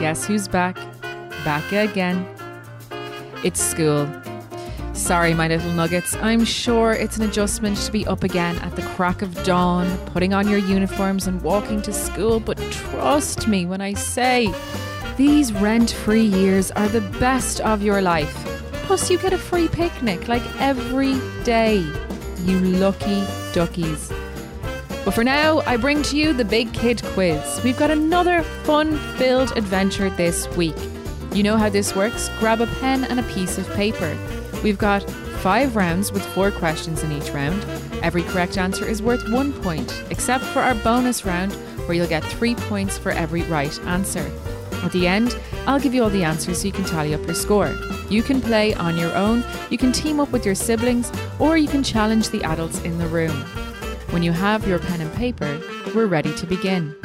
Guess who's back? Back again. It's school. Sorry, my little nuggets. I'm sure it's an adjustment to be up again at the crack of dawn, putting on your uniforms and walking to school, but trust me when I say these rent free years are the best of your life. Plus, you get a free picnic like every day. You lucky duckies. But for now, I bring to you the Big Kid Quiz. We've got another fun filled adventure this week. You know how this works? Grab a pen and a piece of paper. We've got five rounds with four questions in each round. Every correct answer is worth one point, except for our bonus round where you'll get three points for every right answer. At the end, I'll give you all the answers so you can tally up your score. You can play on your own, you can team up with your siblings, or you can challenge the adults in the room. When you have your pen and paper, we're ready to begin.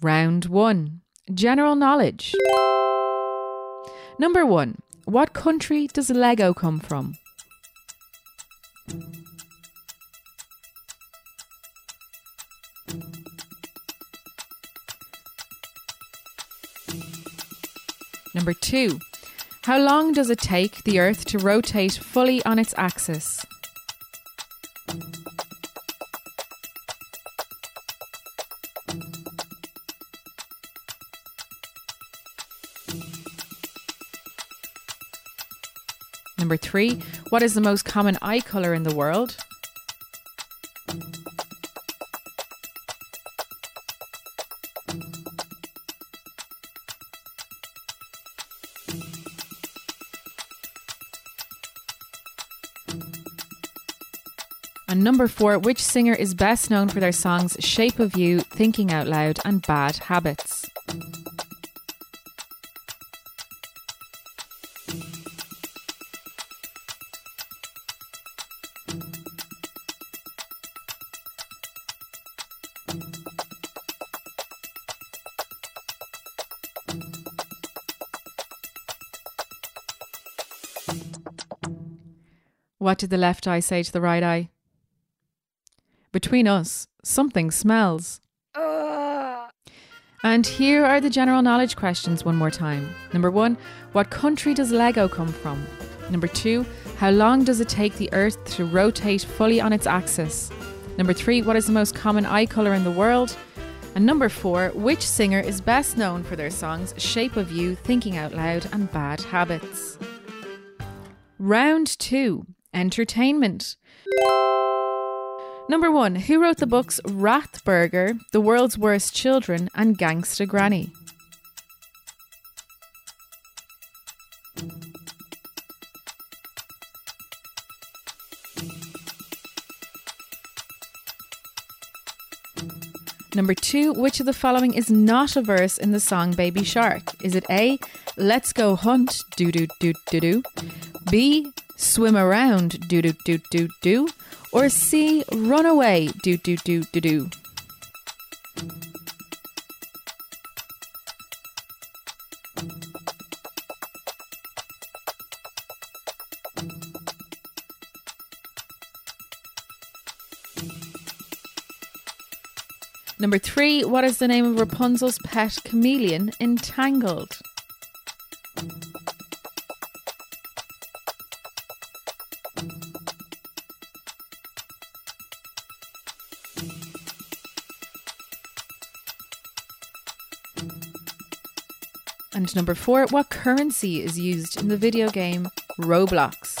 Round 1 General Knowledge. Number 1 what country does Lego come from? Number two, how long does it take the Earth to rotate fully on its axis? Number three, what is the most common eye colour in the world? And number four, which singer is best known for their songs Shape of You, Thinking Out Loud, and Bad Habits? What did the left eye say to the right eye? Between us, something smells. And here are the general knowledge questions one more time. Number one, what country does Lego come from? Number two, how long does it take the Earth to rotate fully on its axis? Number three, what is the most common eye colour in the world? And number four, which singer is best known for their songs Shape of You, Thinking Out Loud, and Bad Habits? Round two, entertainment. Number one, who wrote the books Ratburger, The World's Worst Children, and Gangsta Granny? Number two, which of the following is not a verse in the song Baby Shark? Is it A, Let's Go Hunt, do do do do do, B, Swim Around, do do do do do, or C, Run Away, do do do do do? Number three, what is the name of Rapunzel's pet chameleon in And number four, what currency is used in the video game Roblox?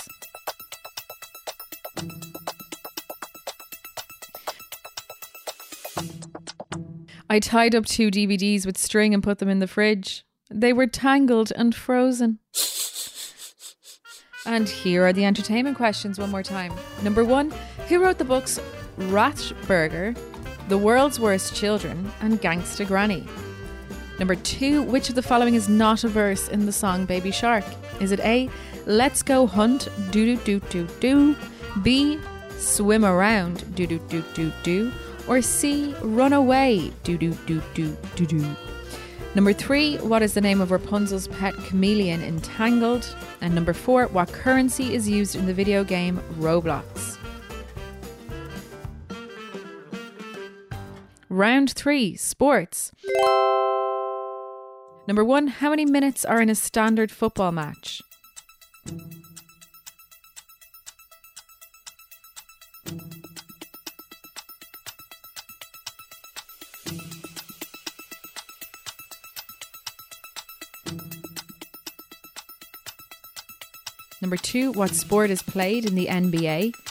I tied up two DVDs with string and put them in the fridge. They were tangled and frozen. And here are the entertainment questions one more time. Number one, who wrote the books Ratburger, The World's Worst Children, and Gangsta Granny? Number two, which of the following is not a verse in the song Baby Shark? Is it A, Let's Go Hunt, do do do do do, B, Swim Around, do do do do do, or C, Run Away, do do do do do do? Number three, what is the name of Rapunzel's pet chameleon in Tangled? And number four, what currency is used in the video game Roblox? Round three, sports. Number one, how many minutes are in a standard football match? Number two, what sport is played in the NBA?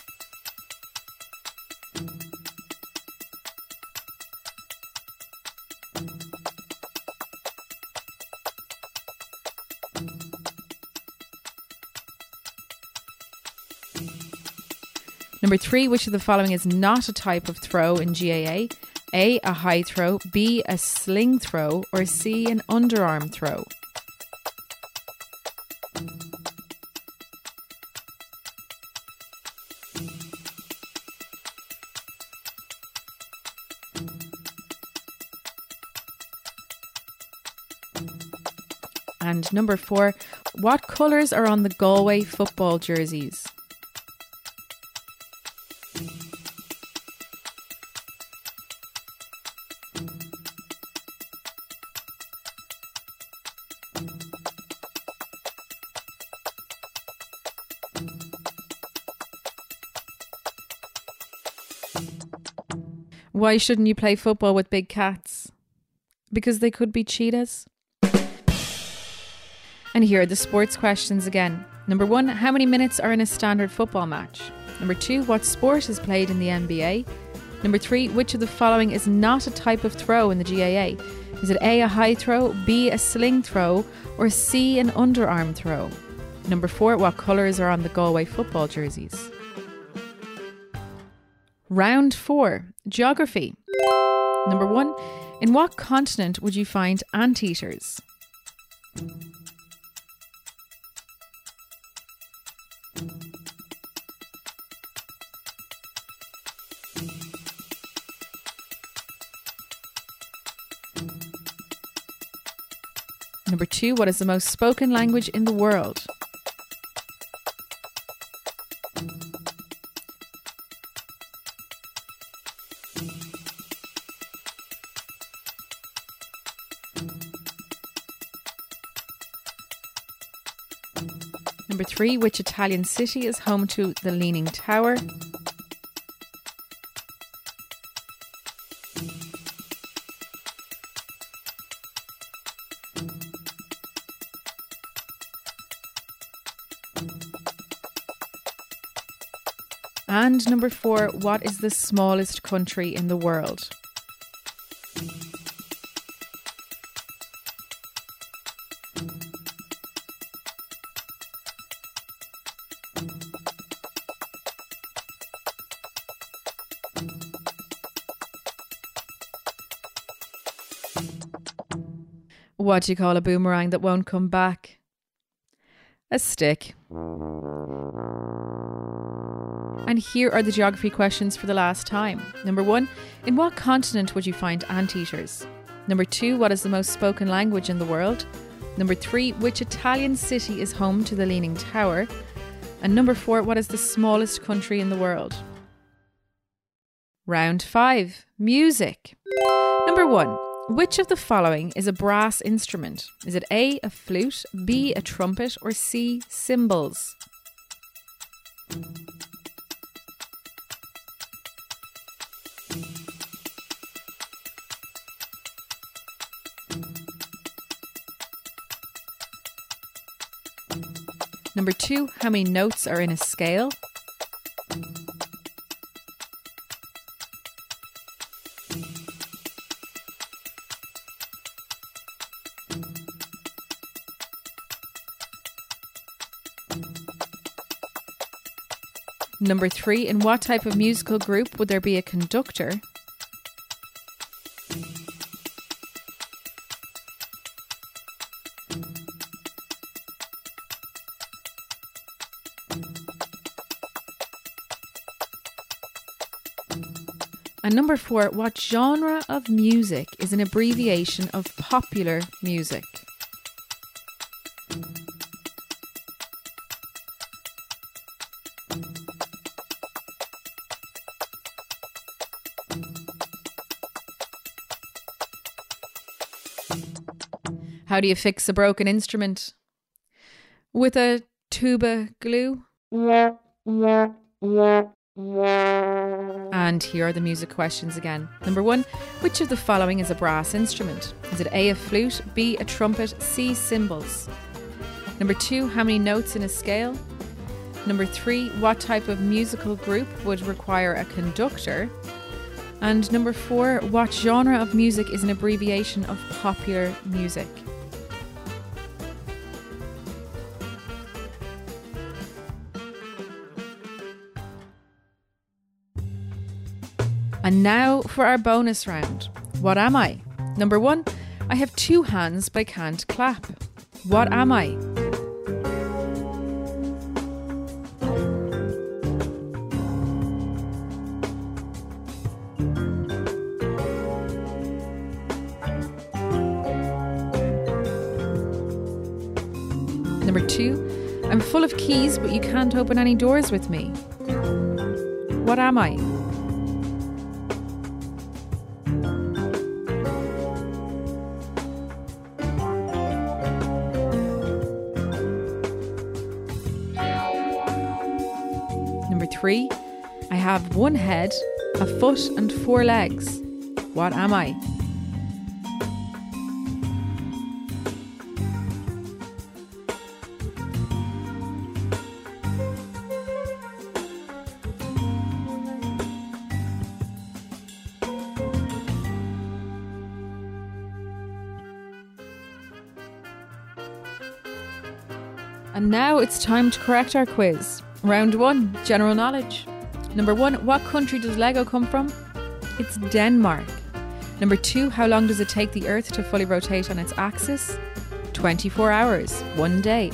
Number three, which of the following is not a type of throw in GAA? A, a high throw, B, a sling throw, or C, an underarm throw? And number four, what colours are on the Galway football jerseys? Why shouldn't you play football with big cats? Because they could be cheetahs? And here are the sports questions again. Number one, how many minutes are in a standard football match? Number two, what sport is played in the NBA? Number three, which of the following is not a type of throw in the GAA? Is it A, a high throw, B, a sling throw, or C, an underarm throw? Number four, what colours are on the Galway football jerseys? Round four, geography. Number one, in what continent would you find anteaters? Number two, what is the most spoken language in the world? Number which Italian city is home to the Leaning Tower? And number four, what is the smallest country in the world? What do you call a boomerang that won't come back? A stick. And here are the geography questions for the last time. Number one, in what continent would you find anteaters? Number two, what is the most spoken language in the world? Number three, which Italian city is home to the Leaning Tower? And number four, what is the smallest country in the world? Round five, music. Number one, which of the following is a brass instrument? Is it A, a flute, B, a trumpet, or C, cymbals? Number two, how many notes are in a scale? Number three, in what type of musical group would there be a conductor? And number four, what genre of music is an abbreviation of popular music? How do you fix a broken instrument? With a tuba glue? And here are the music questions again. Number one, which of the following is a brass instrument? Is it A, a flute, B, a trumpet, C, cymbals? Number two, how many notes in a scale? Number three, what type of musical group would require a conductor? And number four, what genre of music is an abbreviation of popular music? And now for our bonus round. What am I? Number one, I have two hands but I can't clap. What am I? Number two, I'm full of keys, but you can't open any doors with me. What am I? I have one head, a foot, and four legs. What am I? And now it's time to correct our quiz. Round one general knowledge. Number one, what country does Lego come from? It's Denmark. Number two, how long does it take the Earth to fully rotate on its axis? 24 hours, one day.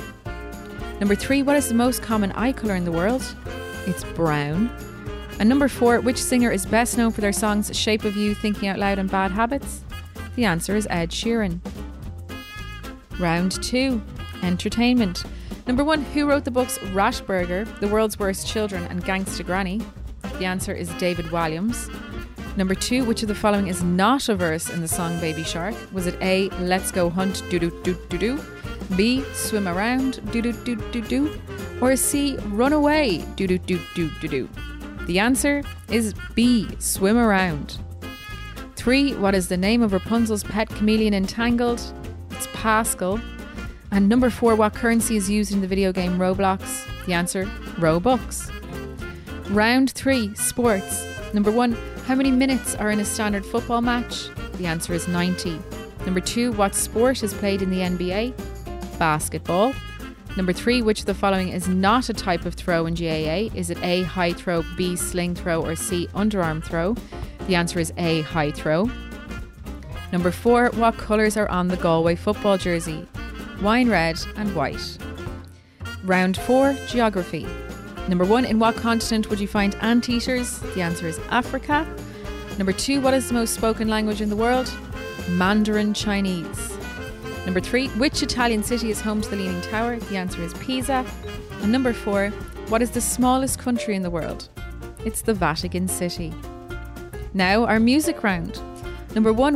Number three, what is the most common eye colour in the world? It's brown. And number four, which singer is best known for their songs Shape of You, Thinking Out Loud, and Bad Habits? The answer is Ed Sheeran. Round two, entertainment. Number one, who wrote the books Ratburger, The World's Worst Children, and Gangsta Granny? The answer is David Walliams. Number two, which of the following is not a verse in the song Baby Shark? Was it A, Let's Go Hunt, doo doo doo doo doo? B, Swim Around, doo doo doo doo doo? Or C, Run Away, doo doo doo doo doo doo? The answer is B, Swim Around. Three, what is the name of Rapunzel's pet chameleon in Tangled? It's Pascal. And number four, what currency is used in the video game Roblox? The answer, Robux. Round three, sports. Number one, how many minutes are in a standard football match? The answer is 90. Number two, what sport is played in the NBA? Basketball. Number three, which of the following is not a type of throw in GAA? Is it A, high throw, B, sling throw, or C, underarm throw? The answer is A, high throw. Number four, what colours are on the Galway football jersey? Wine red and white. Round four, geography. Number one, in what continent would you find anteaters? The answer is Africa. Number two, what is the most spoken language in the world? Mandarin Chinese. Number three, which Italian city is home to the Leaning Tower? The answer is Pisa. And number four, what is the smallest country in the world? It's the Vatican City. Now, our music round. Number one,